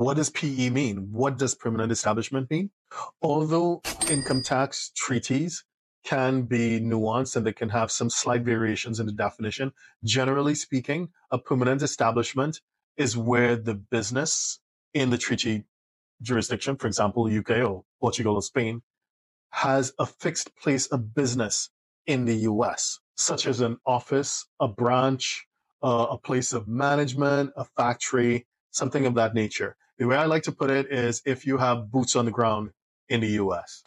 What does PE mean? What does permanent establishment mean? Although income tax treaties can be nuanced and they can have some slight variations in the definition, generally speaking, a permanent establishment is where the business in the treaty jurisdiction, for example, UK or Portugal or Spain, has a fixed place of business in the US, such as an office, a branch, uh, a place of management, a factory, something of that nature. The way I like to put it is if you have boots on the ground in the US.